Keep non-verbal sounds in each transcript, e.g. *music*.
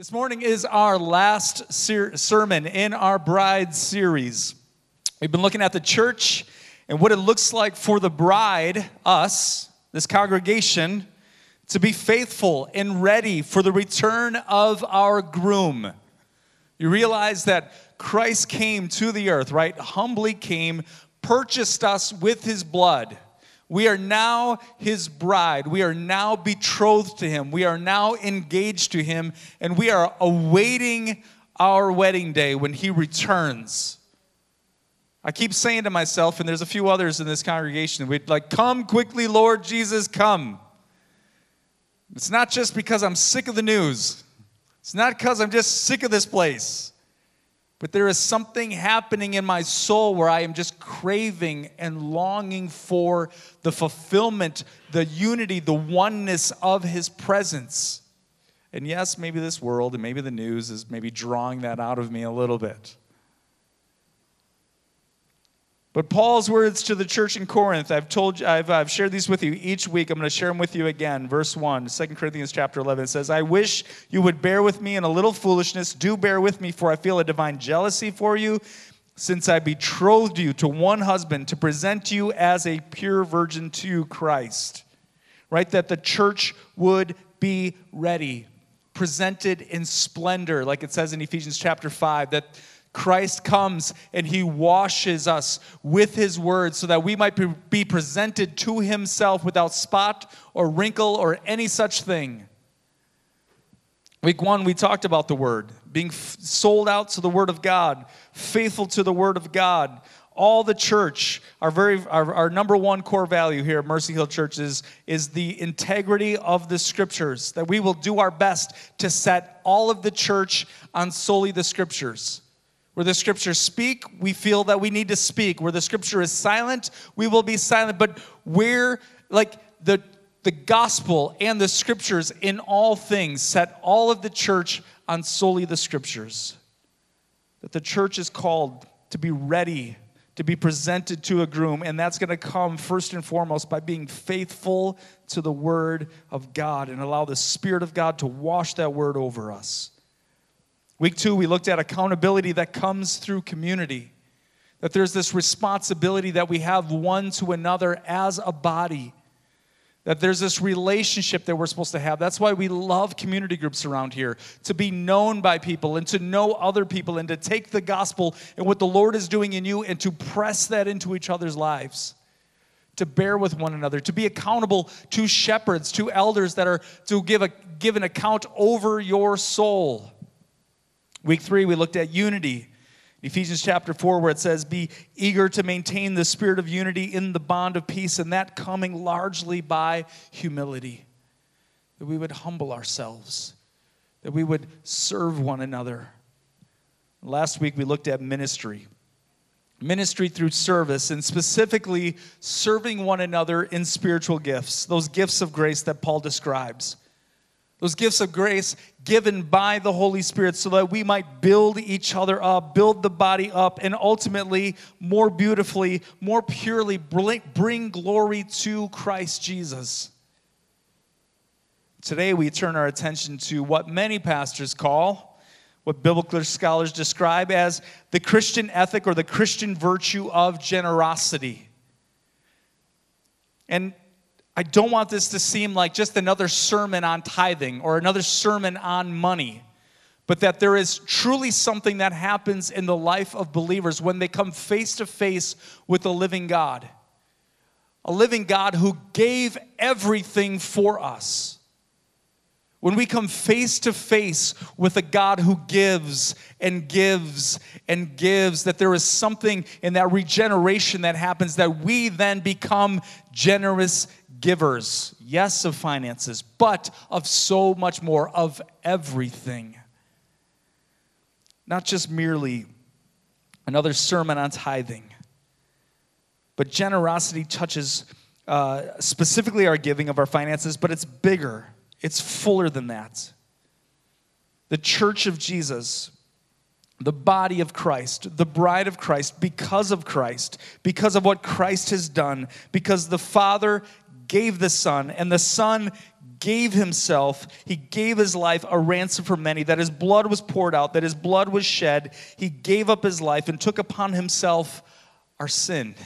This morning is our last ser- sermon in our bride series. We've been looking at the church and what it looks like for the bride, us, this congregation, to be faithful and ready for the return of our groom. You realize that Christ came to the earth, right? Humbly came, purchased us with his blood we are now his bride. We are now betrothed to him. We are now engaged to him, and we are awaiting our wedding day when he returns. I keep saying to myself, and there's a few others in this congregation, we'd like, Come quickly, Lord Jesus, come. It's not just because I'm sick of the news, it's not because I'm just sick of this place. But there is something happening in my soul where I am just craving and longing for the fulfillment, the unity, the oneness of His presence. And yes, maybe this world and maybe the news is maybe drawing that out of me a little bit. But Paul's words to the church in Corinth, I've told you, I've, I've shared these with you each week. I'm going to share them with you again. Verse 1, 2 Corinthians chapter 11 says, I wish you would bear with me in a little foolishness. Do bear with me, for I feel a divine jealousy for you, since I betrothed you to one husband to present you as a pure virgin to Christ. Right? That the church would be ready, presented in splendor, like it says in Ephesians chapter 5, that Christ comes and he washes us with his word so that we might be presented to himself without spot or wrinkle or any such thing. Week one, we talked about the word, being sold out to the word of God, faithful to the word of God. All the church, our very our, our number one core value here at Mercy Hill Church is, is the integrity of the scriptures, that we will do our best to set all of the church on solely the scriptures. Where the scriptures speak, we feel that we need to speak. Where the scripture is silent, we will be silent. But where, like, the, the gospel and the scriptures in all things set all of the church on solely the scriptures. That the church is called to be ready to be presented to a groom, and that's going to come first and foremost by being faithful to the word of God and allow the Spirit of God to wash that word over us. Week two, we looked at accountability that comes through community. That there's this responsibility that we have one to another as a body. That there's this relationship that we're supposed to have. That's why we love community groups around here to be known by people and to know other people and to take the gospel and what the Lord is doing in you and to press that into each other's lives. To bear with one another, to be accountable to shepherds, to elders that are to give, a, give an account over your soul. Week three, we looked at unity. Ephesians chapter 4, where it says, Be eager to maintain the spirit of unity in the bond of peace, and that coming largely by humility. That we would humble ourselves, that we would serve one another. Last week, we looked at ministry. Ministry through service, and specifically serving one another in spiritual gifts, those gifts of grace that Paul describes. Those gifts of grace given by the Holy Spirit so that we might build each other up, build the body up, and ultimately, more beautifully, more purely bring glory to Christ Jesus. Today, we turn our attention to what many pastors call, what biblical scholars describe as the Christian ethic or the Christian virtue of generosity. And I don't want this to seem like just another sermon on tithing or another sermon on money, but that there is truly something that happens in the life of believers when they come face to face with the living God. A living God who gave everything for us. When we come face to face with a God who gives and gives and gives, that there is something in that regeneration that happens that we then become generous givers, yes, of finances, but of so much more, of everything. Not just merely another sermon on tithing, but generosity touches uh, specifically our giving of our finances, but it's bigger, it's fuller than that. The church of Jesus the body of Christ, the bride of Christ, because of Christ, because of what Christ has done, because the Father gave the Son, and the Son gave himself, he gave his life a ransom for many, that his blood was poured out, that his blood was shed. He gave up his life and took upon himself our sin,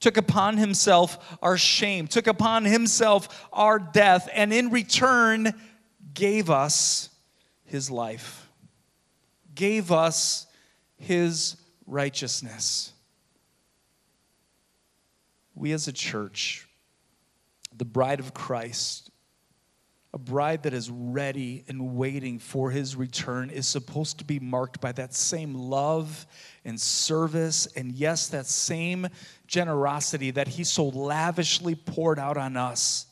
took upon himself our shame, took upon himself our death, and in return gave us his life, gave us his righteousness. We as a church, the bride of Christ, a bride that is ready and waiting for his return is supposed to be marked by that same love and service, and yes, that same generosity that he so lavishly poured out on us.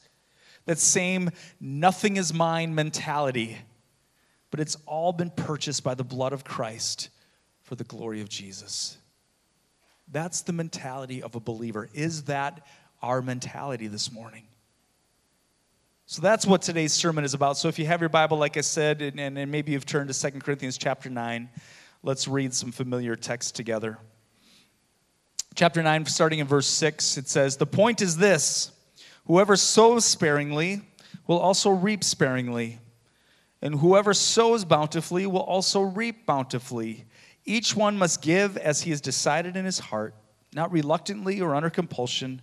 That same nothing is mine mentality. But it's all been purchased by the blood of Christ for the glory of Jesus. That's the mentality of a believer. Is that our mentality this morning? So that's what today's sermon is about. So if you have your Bible, like I said, and, and, and maybe you've turned to 2 Corinthians chapter 9, let's read some familiar text together. Chapter 9, starting in verse 6, it says, The point is this whoever sows sparingly will also reap sparingly, and whoever sows bountifully will also reap bountifully. Each one must give as he has decided in his heart, not reluctantly or under compulsion,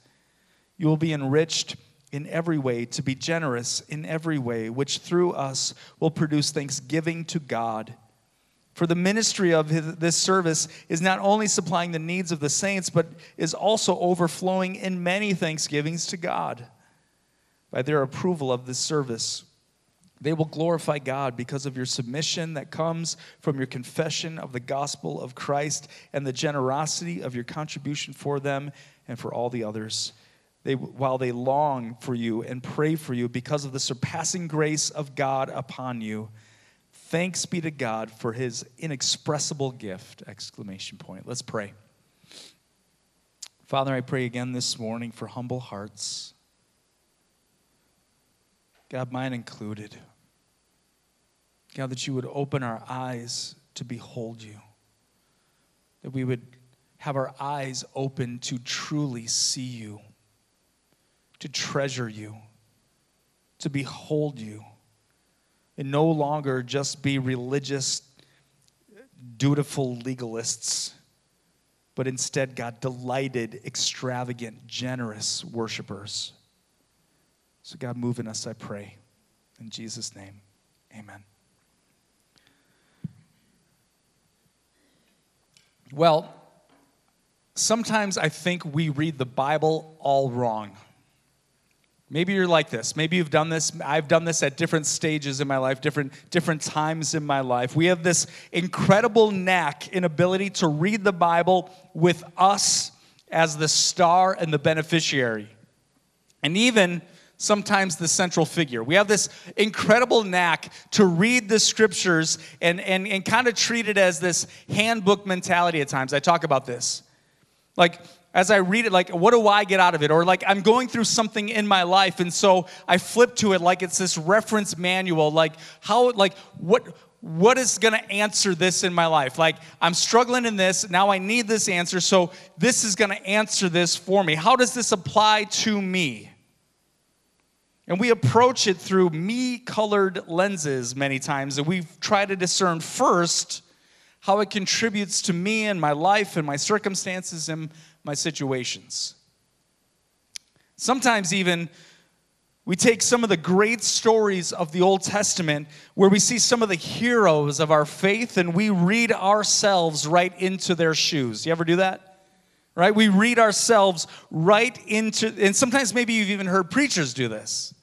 You will be enriched in every way, to be generous in every way, which through us will produce thanksgiving to God. For the ministry of this service is not only supplying the needs of the saints, but is also overflowing in many thanksgivings to God. By their approval of this service, they will glorify God because of your submission that comes from your confession of the gospel of Christ and the generosity of your contribution for them and for all the others they, while they long for you and pray for you because of the surpassing grace of God upon you. Thanks be to God for his inexpressible gift! Exclamation point. Let's pray. Father, I pray again this morning for humble hearts. God, mine included. God, that you would open our eyes to behold you. That we would have our eyes open to truly see you to treasure you, to behold you, and no longer just be religious, dutiful legalists, but instead, God, delighted, extravagant, generous worshipers. So, God, move in us, I pray. In Jesus' name, amen. Well, sometimes I think we read the Bible all wrong. Maybe you're like this. Maybe you've done this. I've done this at different stages in my life, different, different times in my life. We have this incredible knack in ability to read the Bible with us as the star and the beneficiary. And even sometimes the central figure. We have this incredible knack to read the scriptures and, and, and kind of treat it as this handbook mentality at times. I talk about this. Like, as I read it, like, what do I get out of it? Or like, I'm going through something in my life, and so I flip to it like it's this reference manual. Like, how, like, what, what is going to answer this in my life? Like, I'm struggling in this. Now I need this answer. So this is going to answer this for me. How does this apply to me? And we approach it through me colored lenses many times. And we try to discern first how it contributes to me and my life and my circumstances and my situations. Sometimes, even, we take some of the great stories of the Old Testament where we see some of the heroes of our faith and we read ourselves right into their shoes. You ever do that? Right? We read ourselves right into, and sometimes maybe you've even heard preachers do this.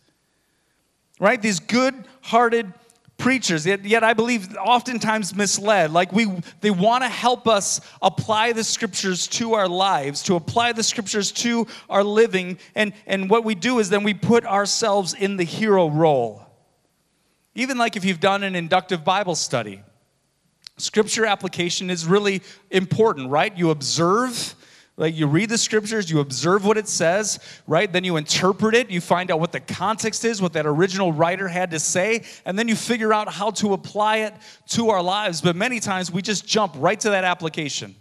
Right? These good hearted preachers, yet, yet I believe oftentimes misled. Like we, they want to help us apply the scriptures to our lives, to apply the scriptures to our living. And, and what we do is then we put ourselves in the hero role. Even like if you've done an inductive Bible study, scripture application is really important, right? You observe like you read the scriptures, you observe what it says, right? Then you interpret it, you find out what the context is, what that original writer had to say, and then you figure out how to apply it to our lives. But many times we just jump right to that application.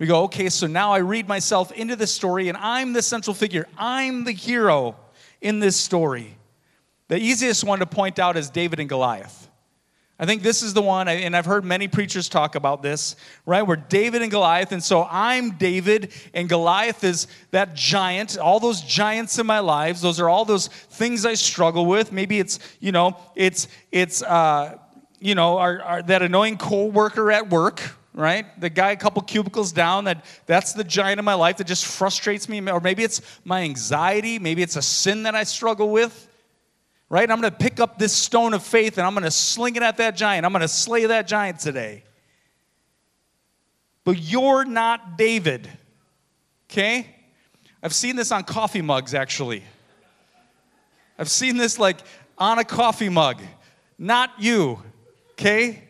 We go, okay, so now I read myself into this story, and I'm the central figure. I'm the hero in this story. The easiest one to point out is David and Goliath. I think this is the one, and I've heard many preachers talk about this, right? Where David and Goliath, and so I'm David, and Goliath is that giant, all those giants in my lives. Those are all those things I struggle with. Maybe it's, you know, it's, it's, uh, you know, our, our, that annoying coworker at work, right? The guy a couple cubicles down, that, that's the giant in my life that just frustrates me. Or maybe it's my anxiety, maybe it's a sin that I struggle with right? I'm going to pick up this stone of faith and I'm going to sling it at that giant. I'm going to slay that giant today. But you're not David, okay? I've seen this on coffee mugs actually. I've seen this like on a coffee mug. Not you, okay?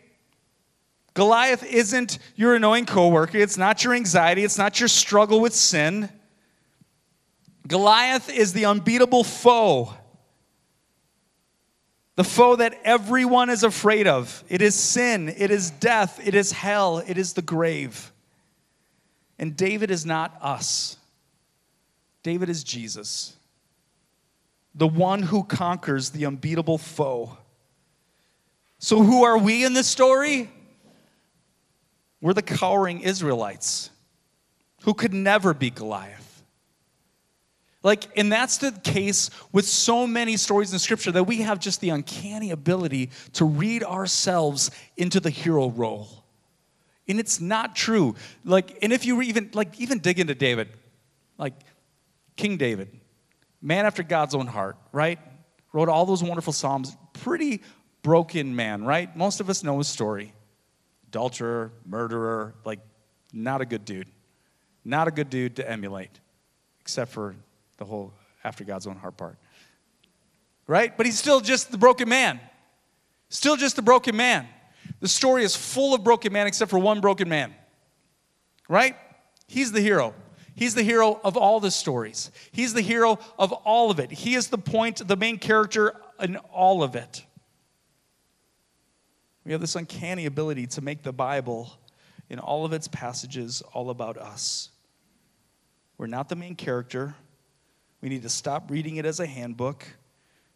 Goliath isn't your annoying coworker. It's not your anxiety. It's not your struggle with sin. Goliath is the unbeatable foe the foe that everyone is afraid of. It is sin, it is death, it is hell, it is the grave. And David is not us, David is Jesus, the one who conquers the unbeatable foe. So, who are we in this story? We're the cowering Israelites who could never be Goliath. Like, and that's the case with so many stories in Scripture that we have just the uncanny ability to read ourselves into the hero role. And it's not true. Like, and if you even like even dig into David, like King David, man after God's own heart, right? Wrote all those wonderful psalms. Pretty broken man, right? Most of us know his story. Adulterer, murderer, like not a good dude. Not a good dude to emulate, except for the whole after God's own heart part. Right? But he's still just the broken man. Still just the broken man. The story is full of broken men except for one broken man. Right? He's the hero. He's the hero of all the stories. He's the hero of all of it. He is the point, the main character in all of it. We have this uncanny ability to make the Bible, in all of its passages, all about us. We're not the main character, we need to stop reading it as a handbook.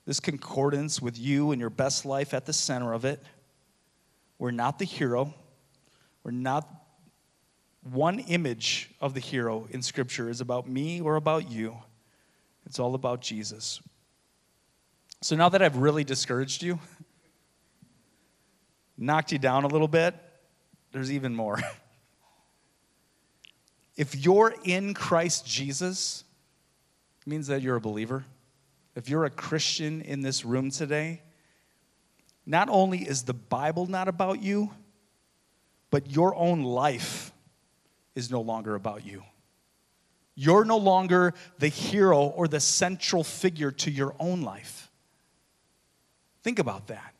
This concordance with you and your best life at the center of it. We're not the hero. We're not one image of the hero in Scripture is about me or about you. It's all about Jesus. So now that I've really discouraged you, knocked you down a little bit, there's even more. *laughs* if you're in Christ Jesus, means that you're a believer. If you're a Christian in this room today, not only is the Bible not about you, but your own life is no longer about you. You're no longer the hero or the central figure to your own life. Think about that.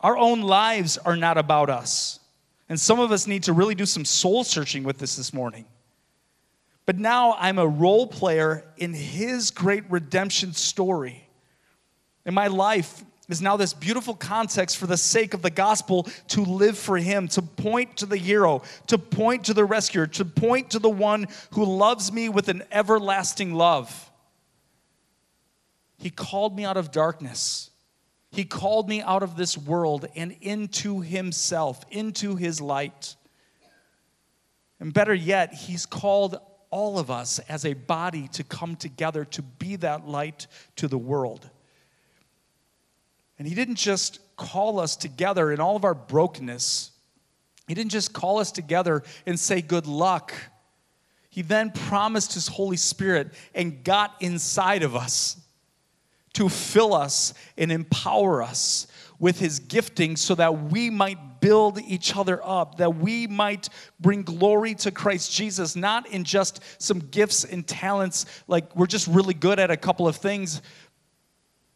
Our own lives are not about us. And some of us need to really do some soul searching with this this morning. But now I'm a role player in his great redemption story. And my life is now this beautiful context for the sake of the gospel to live for him, to point to the hero, to point to the rescuer, to point to the one who loves me with an everlasting love. He called me out of darkness. He called me out of this world and into himself, into his light. And better yet, he's called all of us as a body to come together to be that light to the world. And He didn't just call us together in all of our brokenness, He didn't just call us together and say, Good luck. He then promised His Holy Spirit and got inside of us to fill us and empower us with his gifting so that we might build each other up, that we might bring glory to Christ Jesus, not in just some gifts and talents, like we're just really good at a couple of things,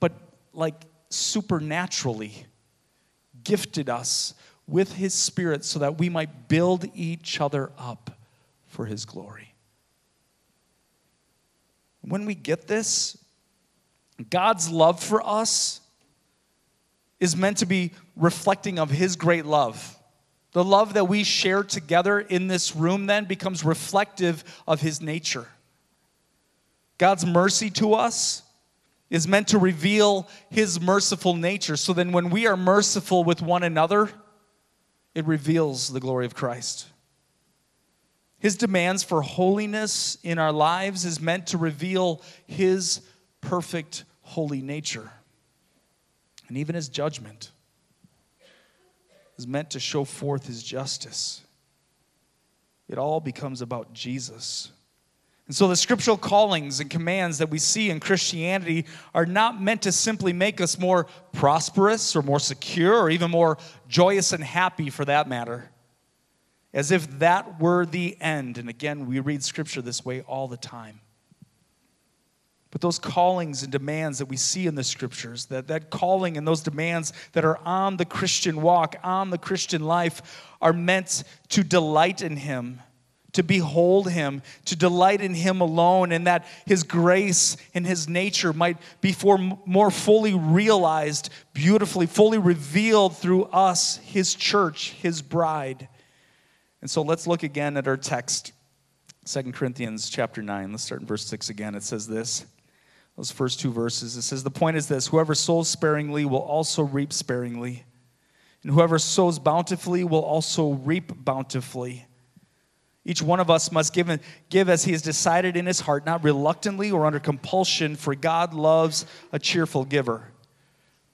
but like supernaturally gifted us with his spirit so that we might build each other up for his glory. When we get this, God's love for us is meant to be reflecting of his great love. The love that we share together in this room then becomes reflective of his nature. God's mercy to us is meant to reveal his merciful nature. So then, when we are merciful with one another, it reveals the glory of Christ. His demands for holiness in our lives is meant to reveal his perfect holy nature. And even his judgment is meant to show forth his justice. It all becomes about Jesus. And so the scriptural callings and commands that we see in Christianity are not meant to simply make us more prosperous or more secure or even more joyous and happy for that matter. As if that were the end. And again, we read scripture this way all the time. But those callings and demands that we see in the scriptures, that, that calling and those demands that are on the Christian walk, on the Christian life, are meant to delight in Him, to behold Him, to delight in Him alone, and that His grace and His nature might be for more fully realized, beautifully, fully revealed through us, His church, His bride. And so let's look again at our text. 2 Corinthians chapter 9. Let's start in verse 6 again. It says this those first two verses. It says, The point is this whoever sows sparingly will also reap sparingly, and whoever sows bountifully will also reap bountifully. Each one of us must give, give as he has decided in his heart, not reluctantly or under compulsion, for God loves a cheerful giver.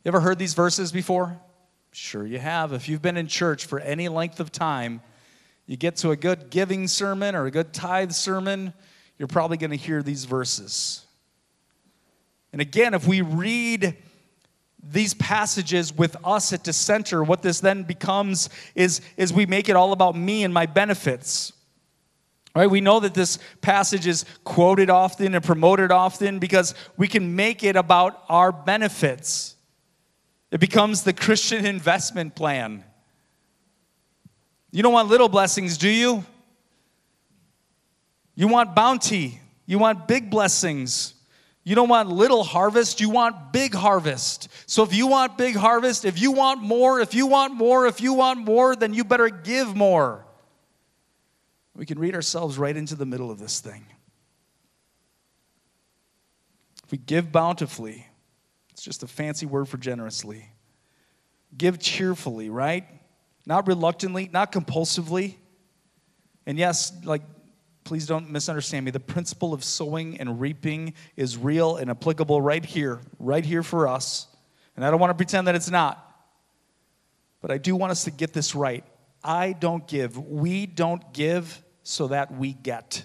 You ever heard these verses before? Sure, you have. If you've been in church for any length of time, you get to a good giving sermon or a good tithe sermon, you're probably going to hear these verses. And again, if we read these passages with us at the center, what this then becomes is, is we make it all about me and my benefits. Right? We know that this passage is quoted often and promoted often because we can make it about our benefits. It becomes the Christian *laughs* investment plan. You don't want little blessings, do you? You want bounty. You want big blessings. You don't want little harvest, you want big harvest. So if you want big harvest, if you want more, if you want more, if you want more, then you better give more. We can read ourselves right into the middle of this thing. If we give bountifully, it's just a fancy word for generously. Give cheerfully, right? Not reluctantly, not compulsively. And yes, like please don't misunderstand me. The principle of sowing and reaping is real and applicable right here, right here for us. And I don't want to pretend that it's not. But I do want us to get this right. I don't give. We don't give so that we get.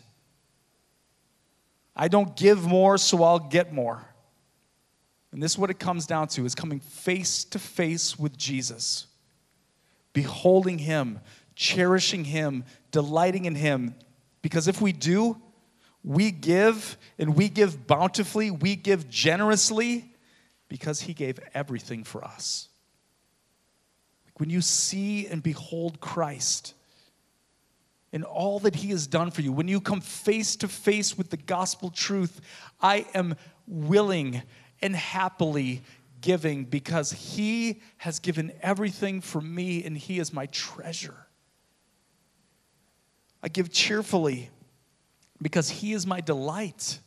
I don't give more so I'll get more. And this is what it comes down to is coming face to face with Jesus. Beholding him, cherishing him, delighting in him, because if we do, we give and we give bountifully, we give generously because He gave everything for us. When you see and behold Christ and all that He has done for you, when you come face to face with the gospel truth, I am willing and happily giving because He has given everything for me and He is my treasure. I give cheerfully because He is my delight.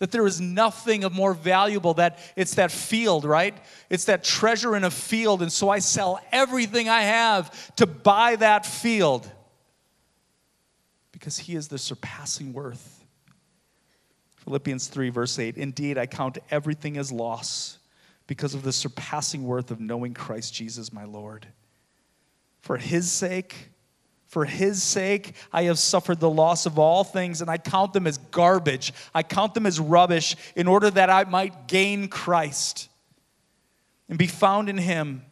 That there is nothing of more valuable that it's that field, right? It's that treasure in a field, and so I sell everything I have to buy that field because He is the surpassing worth. Philippians 3, verse 8 Indeed, I count everything as loss because of the surpassing worth of knowing Christ Jesus my Lord. For His sake, For his sake, I have suffered the loss of all things, and I count them as garbage. I count them as rubbish in order that I might gain Christ and be found in him,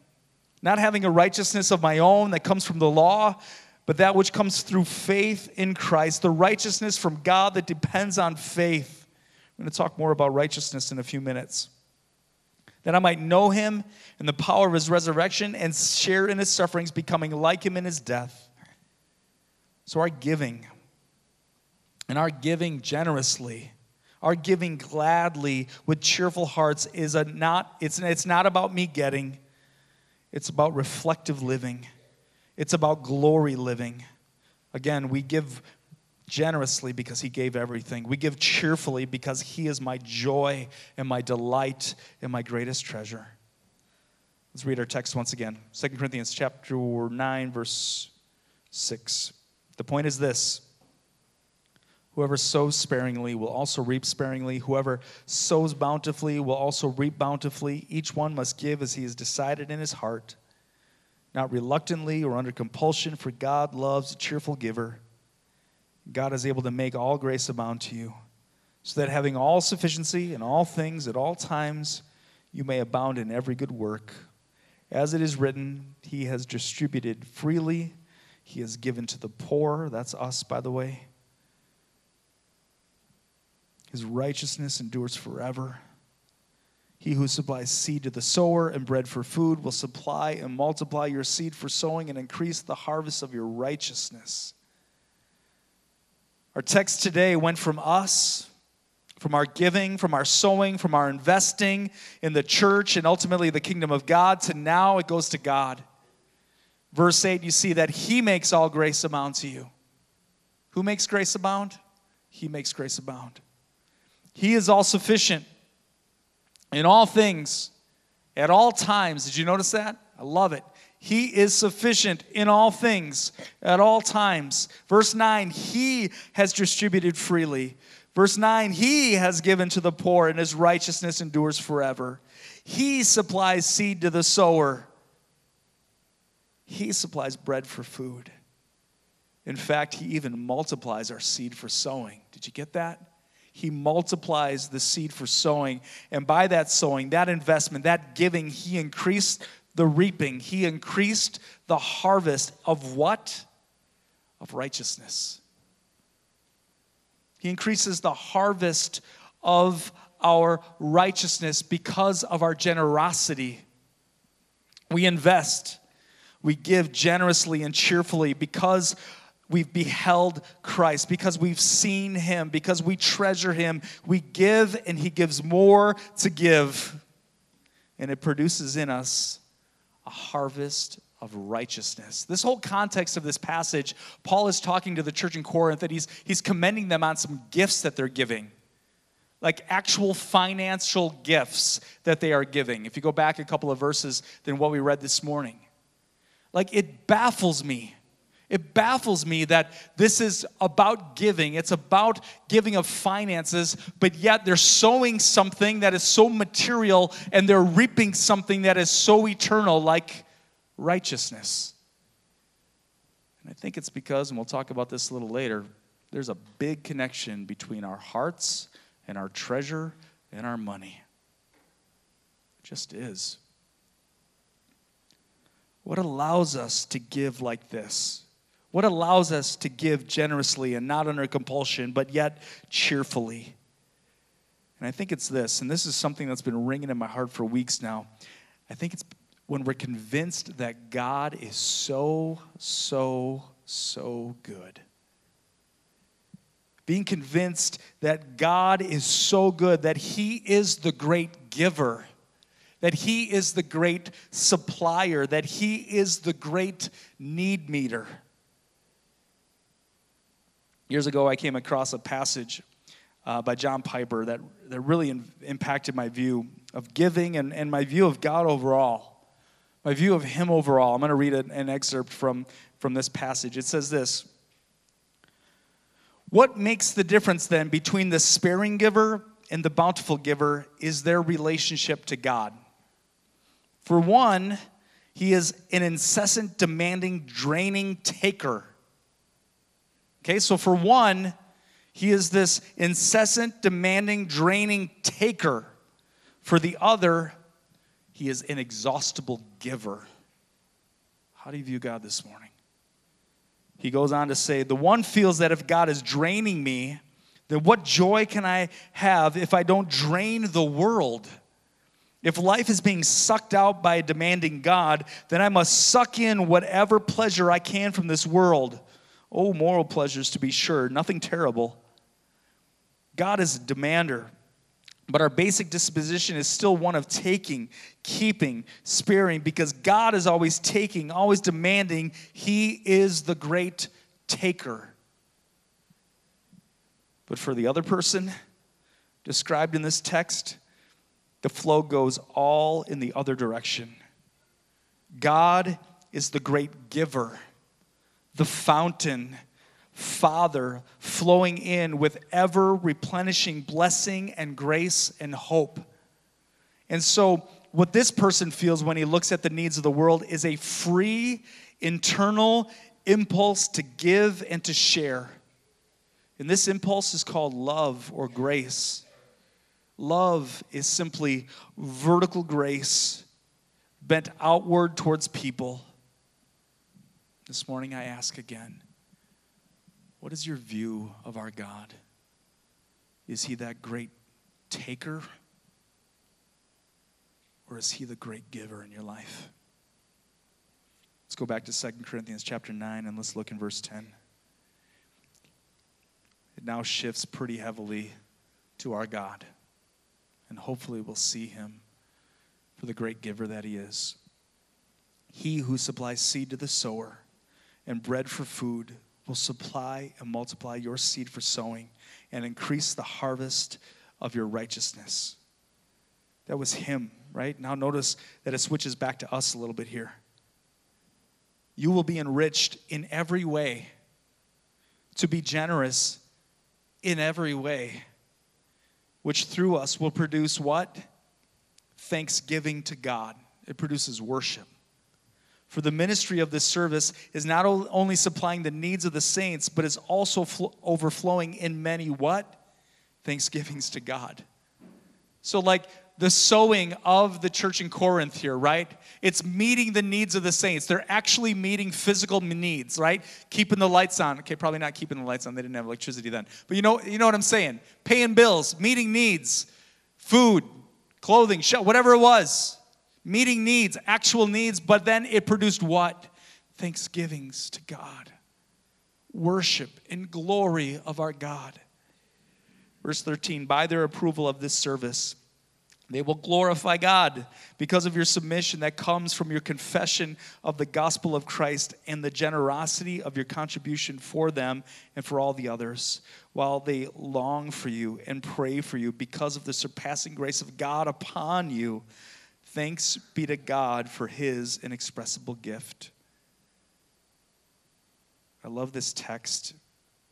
not having a righteousness of my own that comes from the law, but that which comes through faith in Christ, the righteousness from God that depends on faith. I'm going to talk more about righteousness in a few minutes. That I might know him and the power of his resurrection and share in his sufferings, becoming like him in his death so, our giving, and our giving generously, our giving gladly with cheerful hearts is a not, it's, it's not about me getting, it's about reflective living, it's about glory living. Again, we give generously because he gave everything. We give cheerfully because he is my joy and my delight and my greatest treasure. Let's read our text once again. 2 Corinthians chapter 9 verse 6. The point is this Whoever sows sparingly will also reap sparingly. Whoever sows bountifully will also reap bountifully. Each one must give as he has decided in his heart, not reluctantly or under compulsion, for God loves a cheerful giver. God is able to make all grace abound to you, so that having all sufficiency in all things at all times, you may abound in every good work. As it is written, He has distributed freely he has given to the poor. That's us, by the way. His righteousness endures forever. He who supplies seed to the sower and bread for food will supply and multiply your seed for sowing and increase the harvest of your righteousness. Our text today went from us, from our giving, from our sowing, from our investing in the church and ultimately the kingdom of God, to now it goes to God. Verse 8, you see that He makes all grace abound to you. Who makes grace abound? He makes grace abound. He is all sufficient in all things, at all times. Did you notice that? I love it. He is sufficient in all things, at all times. Verse 9, He has distributed freely. Verse 9, He has given to the poor, and His righteousness endures forever. He supplies seed to the sower he supplies bread for food. In fact, He even multiplies our seed for sowing. Did you get that? He multiplies the seed for sowing. And by that sowing, that investment, that giving, He increased the reaping. He increased the harvest of what? Of righteousness. He increases the harvest of our righteousness because of our generosity. We invest we give generously and cheerfully because we've beheld Christ, because we've seen him, because we treasure him. We give, and he gives more to give. And it produces in us a harvest of righteousness. This whole context of this passage, Paul is talking to the church in Corinth that he's, he's commending them on some gifts that they're giving like actual financial gifts that they are giving. If you go back a couple of verses than what we read this morning. Like, it baffles me. It baffles me that this is about giving. It's about giving of finances, but yet they're sowing something that is so material and they're reaping something that is so eternal, like righteousness. And I think it's because, and we'll talk about this a little later, there's a big connection between our hearts and our treasure and our money. It just is. What allows us to give like this? What allows us to give generously and not under compulsion, but yet cheerfully? And I think it's this, and this is something that's been ringing in my heart for weeks now. I think it's when we're convinced that God is so, so, so good. Being convinced that God is so good, that He is the great giver that He is the great supplier, that He is the great need meter. Years ago, I came across a passage uh, by John Piper that, that really in, impacted my view of giving and, and my view of God overall, my view of Him overall. I'm going to read an, an excerpt from, from this passage. It says this What makes the difference then between the sparing giver and the bountiful giver is their relationship to God. For one, he is an incessant, demanding, draining taker. Okay, so for one, he is this incessant, demanding, draining taker. For the other, he is an inexhaustible giver. How do you view God this morning? He goes on to say, The one feels that if God is draining me, then what joy can I have if I don't drain the world? If life is being sucked out by a demanding God, then I must suck in whatever pleasure I can from this world. Oh, moral pleasures to be sure, nothing terrible. God is a demander, but our basic disposition is still one of taking, keeping, sparing, because God is always taking, always demanding. He is the great taker. But for the other person described in this text, the flow goes all in the other direction. God is the great giver, the fountain, Father, flowing in with ever replenishing blessing and grace and hope. And so, what this person feels when he looks at the needs of the world is a free, internal impulse to give and to share. And this impulse is called love or grace. Love is simply vertical grace bent outward towards people. This morning I ask again what is your view of our God? Is he that great taker? Or is he the great giver in your life? Let's go back to 2 Corinthians chapter 9 and let's look in verse 10 it now shifts pretty heavily to our God. And hopefully we'll see him for the great giver that he is. He who supplies seed to the sower and bread for food will supply and multiply your seed for sowing and increase the harvest of your righteousness. That was him, right? Now notice that it switches back to us a little bit here. You will be enriched in every way to be generous in every way, which through us will produce what? Thanksgiving to God. It produces worship. For the ministry of this service is not only supplying the needs of the saints, but is also fl- overflowing in many what? Thanksgivings to God. So, like, the sowing of the church in Corinth here, right? It's meeting the needs of the saints. They're actually meeting physical needs, right? Keeping the lights on. Okay, probably not keeping the lights on. They didn't have electricity then. But you know, you know what I'm saying? Paying bills, meeting needs, food, clothing, whatever it was. Meeting needs, actual needs, but then it produced what? Thanksgivings to God. Worship and glory of our God. Verse 13, by their approval of this service, they will glorify God because of your submission that comes from your confession of the gospel of Christ and the generosity of your contribution for them and for all the others, while they long for you and pray for you because of the surpassing grace of God upon you. Thanks be to God for his inexpressible gift. I love this text.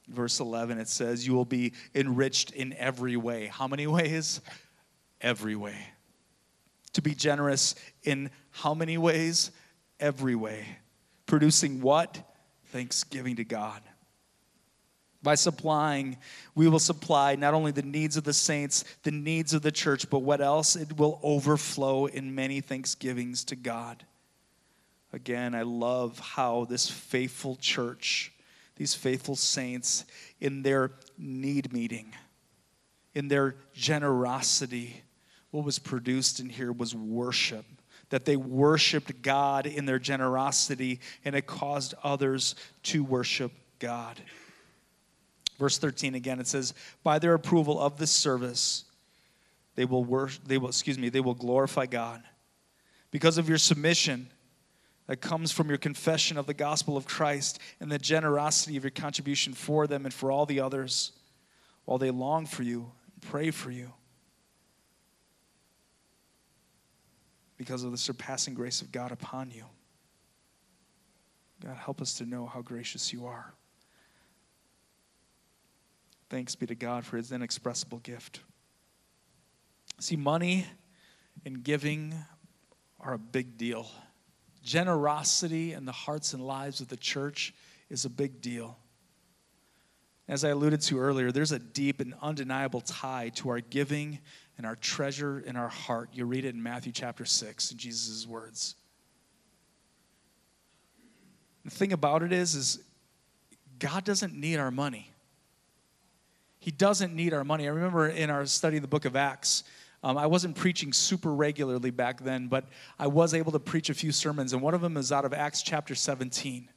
Verse 11, it says, You will be enriched in every way. How many ways? Every way. To be generous in how many ways? Every way. Producing what? Thanksgiving to God. By supplying, we will supply not only the needs of the saints, the needs of the church, but what else? It will overflow in many thanksgivings to God. Again, I love how this faithful church, these faithful saints, in their need meeting, in their generosity, what was produced in here was worship. That they worshiped God in their generosity, and it caused others to worship God. Verse 13 again, it says, By their approval of this service, they will worship, they will, excuse me, they will glorify God. Because of your submission that comes from your confession of the gospel of Christ and the generosity of your contribution for them and for all the others, while they long for you and pray for you. Because of the surpassing grace of God upon you. God, help us to know how gracious you are. Thanks be to God for his inexpressible gift. See, money and giving are a big deal. Generosity in the hearts and lives of the church is a big deal. As I alluded to earlier, there's a deep and undeniable tie to our giving and our treasure in our heart. You read it in Matthew chapter 6 in Jesus' words. The thing about it is, is God doesn't need our money. He doesn't need our money. I remember in our study of the book of Acts, um, I wasn't preaching super regularly back then, but I was able to preach a few sermons, and one of them is out of Acts chapter 17.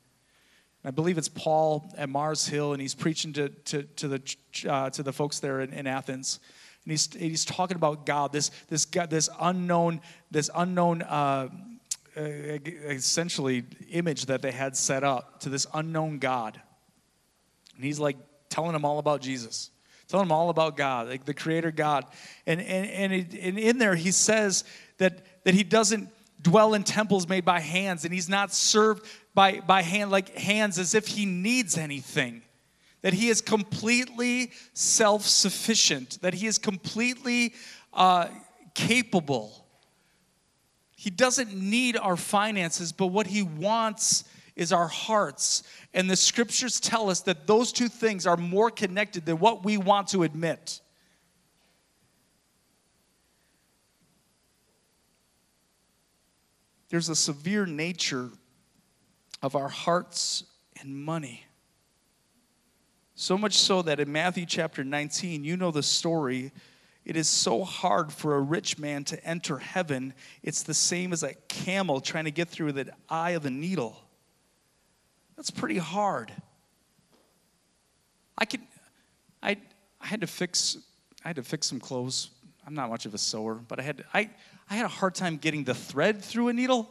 I believe it's Paul at Mars Hill, and he's preaching to, to, to the, uh, to the folks there in, in Athens. And he's, he's talking about God, this, this, God, this unknown, this unknown uh, uh, essentially image that they had set up to this unknown God. And he's like telling them all about Jesus, telling them all about God, like the creator God. And, and, and, it, and in there, he says that, that he doesn't dwell in temples made by hands, and he's not served by, by hand like hands as if he needs anything. That he is completely self sufficient, that he is completely uh, capable he doesn't need our finances, but what He wants is our hearts. And the scriptures tell us that those two things are more connected than what we want to admit. There's a severe nature of our hearts and money. So much so that in Matthew chapter 19, you know the story it is so hard for a rich man to enter heaven. It's the same as a camel trying to get through the eye of a needle. That's pretty hard. I could, I, I had to fix, I had to fix some clothes. I'm not much of a sewer, but I had, I, I had a hard time getting the thread through a needle.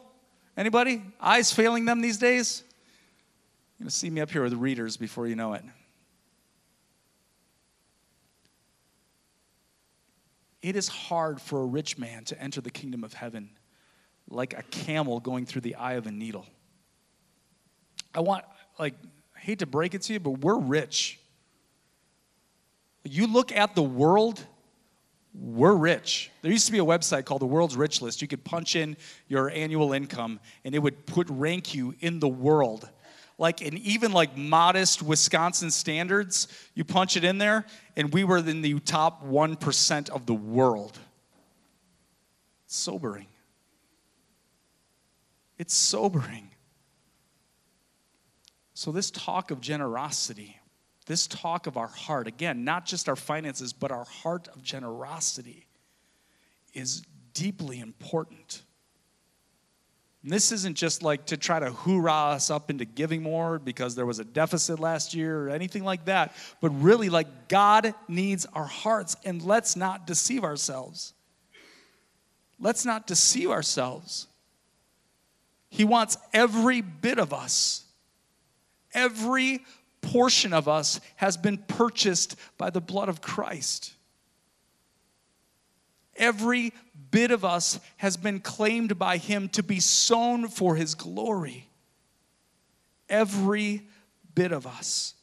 Anybody? Eyes failing them these days? You're gonna see me up here with readers before you know it. It is hard for a rich man to enter the kingdom of heaven like a camel going through the eye of a needle. I want, like, I hate to break it to you, but we're rich. You look at the world, we're rich. There used to be a website called the World's Rich List. You could punch in your annual income and it would put rank you in the world like in even like modest Wisconsin standards, you punch it in there, and we were in the top 1% of the world. It's sobering. It's sobering. So, this talk of generosity, this talk of our heart, again, not just our finances, but our heart of generosity, is deeply important. And this isn't just like to try to hoorah us up into giving more because there was a deficit last year or anything like that, but really like God needs our hearts and let's not deceive ourselves. Let's not deceive ourselves. He wants every bit of us. Every portion of us has been purchased by the blood of Christ. Every bit of us has been claimed by Him to be sown for His glory. Every bit of us.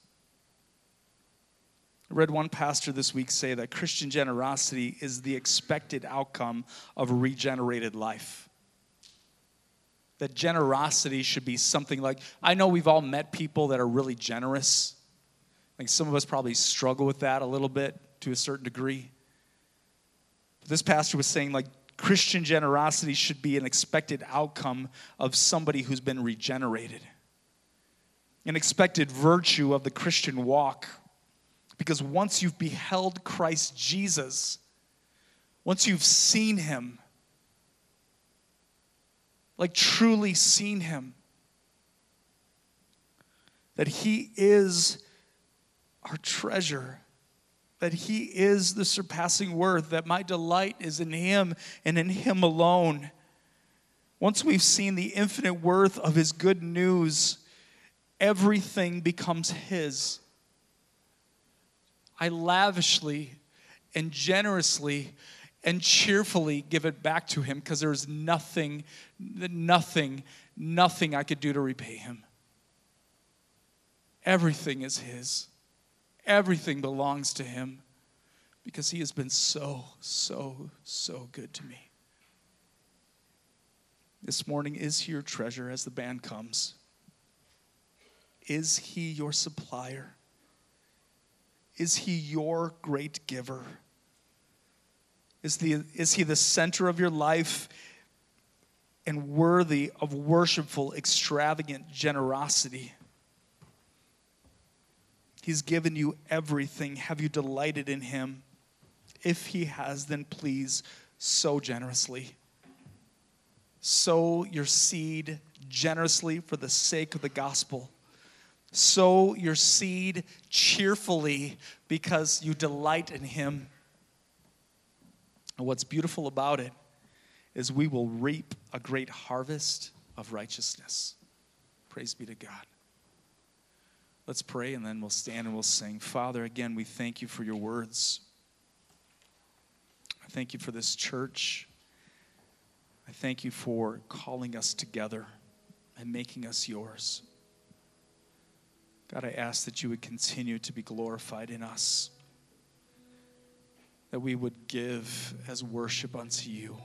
I read one pastor this week say that Christian generosity is the expected outcome of a regenerated life. That generosity should be something like I know we've all met people that are really generous. Like some of us probably struggle with that a little bit to a certain degree. But This pastor was saying, like, Christian generosity should be an expected outcome of somebody who's been regenerated, an expected virtue of the Christian walk. Because once you've beheld Christ Jesus, once you've seen him, like truly seen him, that he is our treasure that He is the surpassing worth, that my delight is in Him and in Him alone. Once we've seen the infinite worth of His good news, everything becomes His. I lavishly and generously and cheerfully give it back to Him because there's nothing, nothing, nothing I could do to repay Him. Everything is His. Everything belongs to Him because He has been so, so, so good to me. This morning, is He your treasure as the band comes? Is He your supplier? Is he your great giver? Is, the, is he the center of your life and worthy of worshipful, extravagant generosity? He's given you everything. Have you delighted in him? If he has, then please sow generously. Sow your seed generously for the sake of the gospel. Sow your seed cheerfully because you delight in him. And what's beautiful about it is we will reap a great harvest of righteousness. Praise be to God. Let's pray and then we'll stand and we'll sing. Father, again, we thank you for your words. I thank you for this church. I thank you for calling us together and making us yours. God, I ask that you would continue to be glorified in us, that we would give as worship unto you.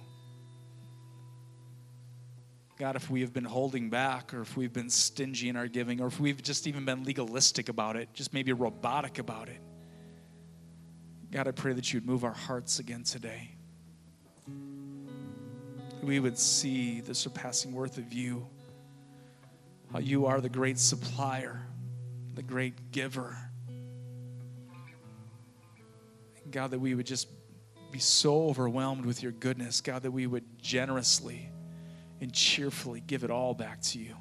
God, if we have been holding back, or if we've been stingy in our giving, or if we've just even been legalistic about it, just maybe robotic about it, God, I pray that you'd move our hearts again today. We would see the surpassing worth of you, how you are the great supplier, the great giver. God, that we would just be so overwhelmed with your goodness, God, that we would generously and cheerfully give it all back to you.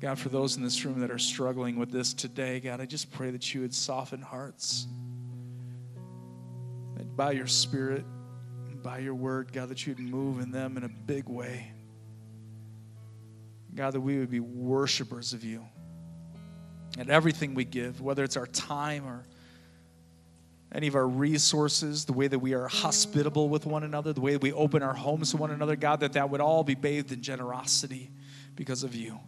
God, for those in this room that are struggling with this today, God, I just pray that you would soften hearts. That by your Spirit by your word, God, that you would move in them in a big way. God, that we would be worshipers of you. And everything we give, whether it's our time or any of our resources, the way that we are hospitable with one another, the way that we open our homes to one another, God, that that would all be bathed in generosity because of you.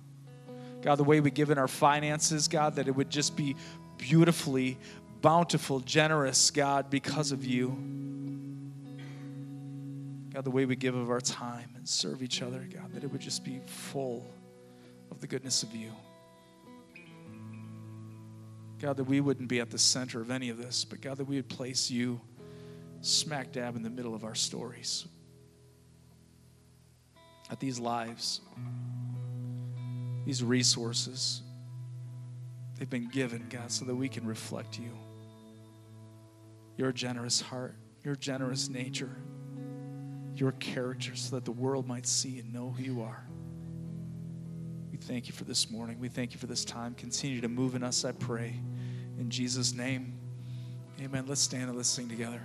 God, the way we give in our finances, God, that it would just be beautifully, bountiful, generous, God, because of you. God, the way we give of our time and serve each other, God, that it would just be full of the goodness of you. God, that we wouldn't be at the center of any of this, but God, that we would place you smack dab in the middle of our stories, at these lives, these resources. They've been given, God, so that we can reflect you. Your generous heart, your generous nature, your character, so that the world might see and know who you are thank you for this morning. We thank you for this time. Continue to move in us, I pray. In Jesus' name, amen. Let's stand and let's sing together.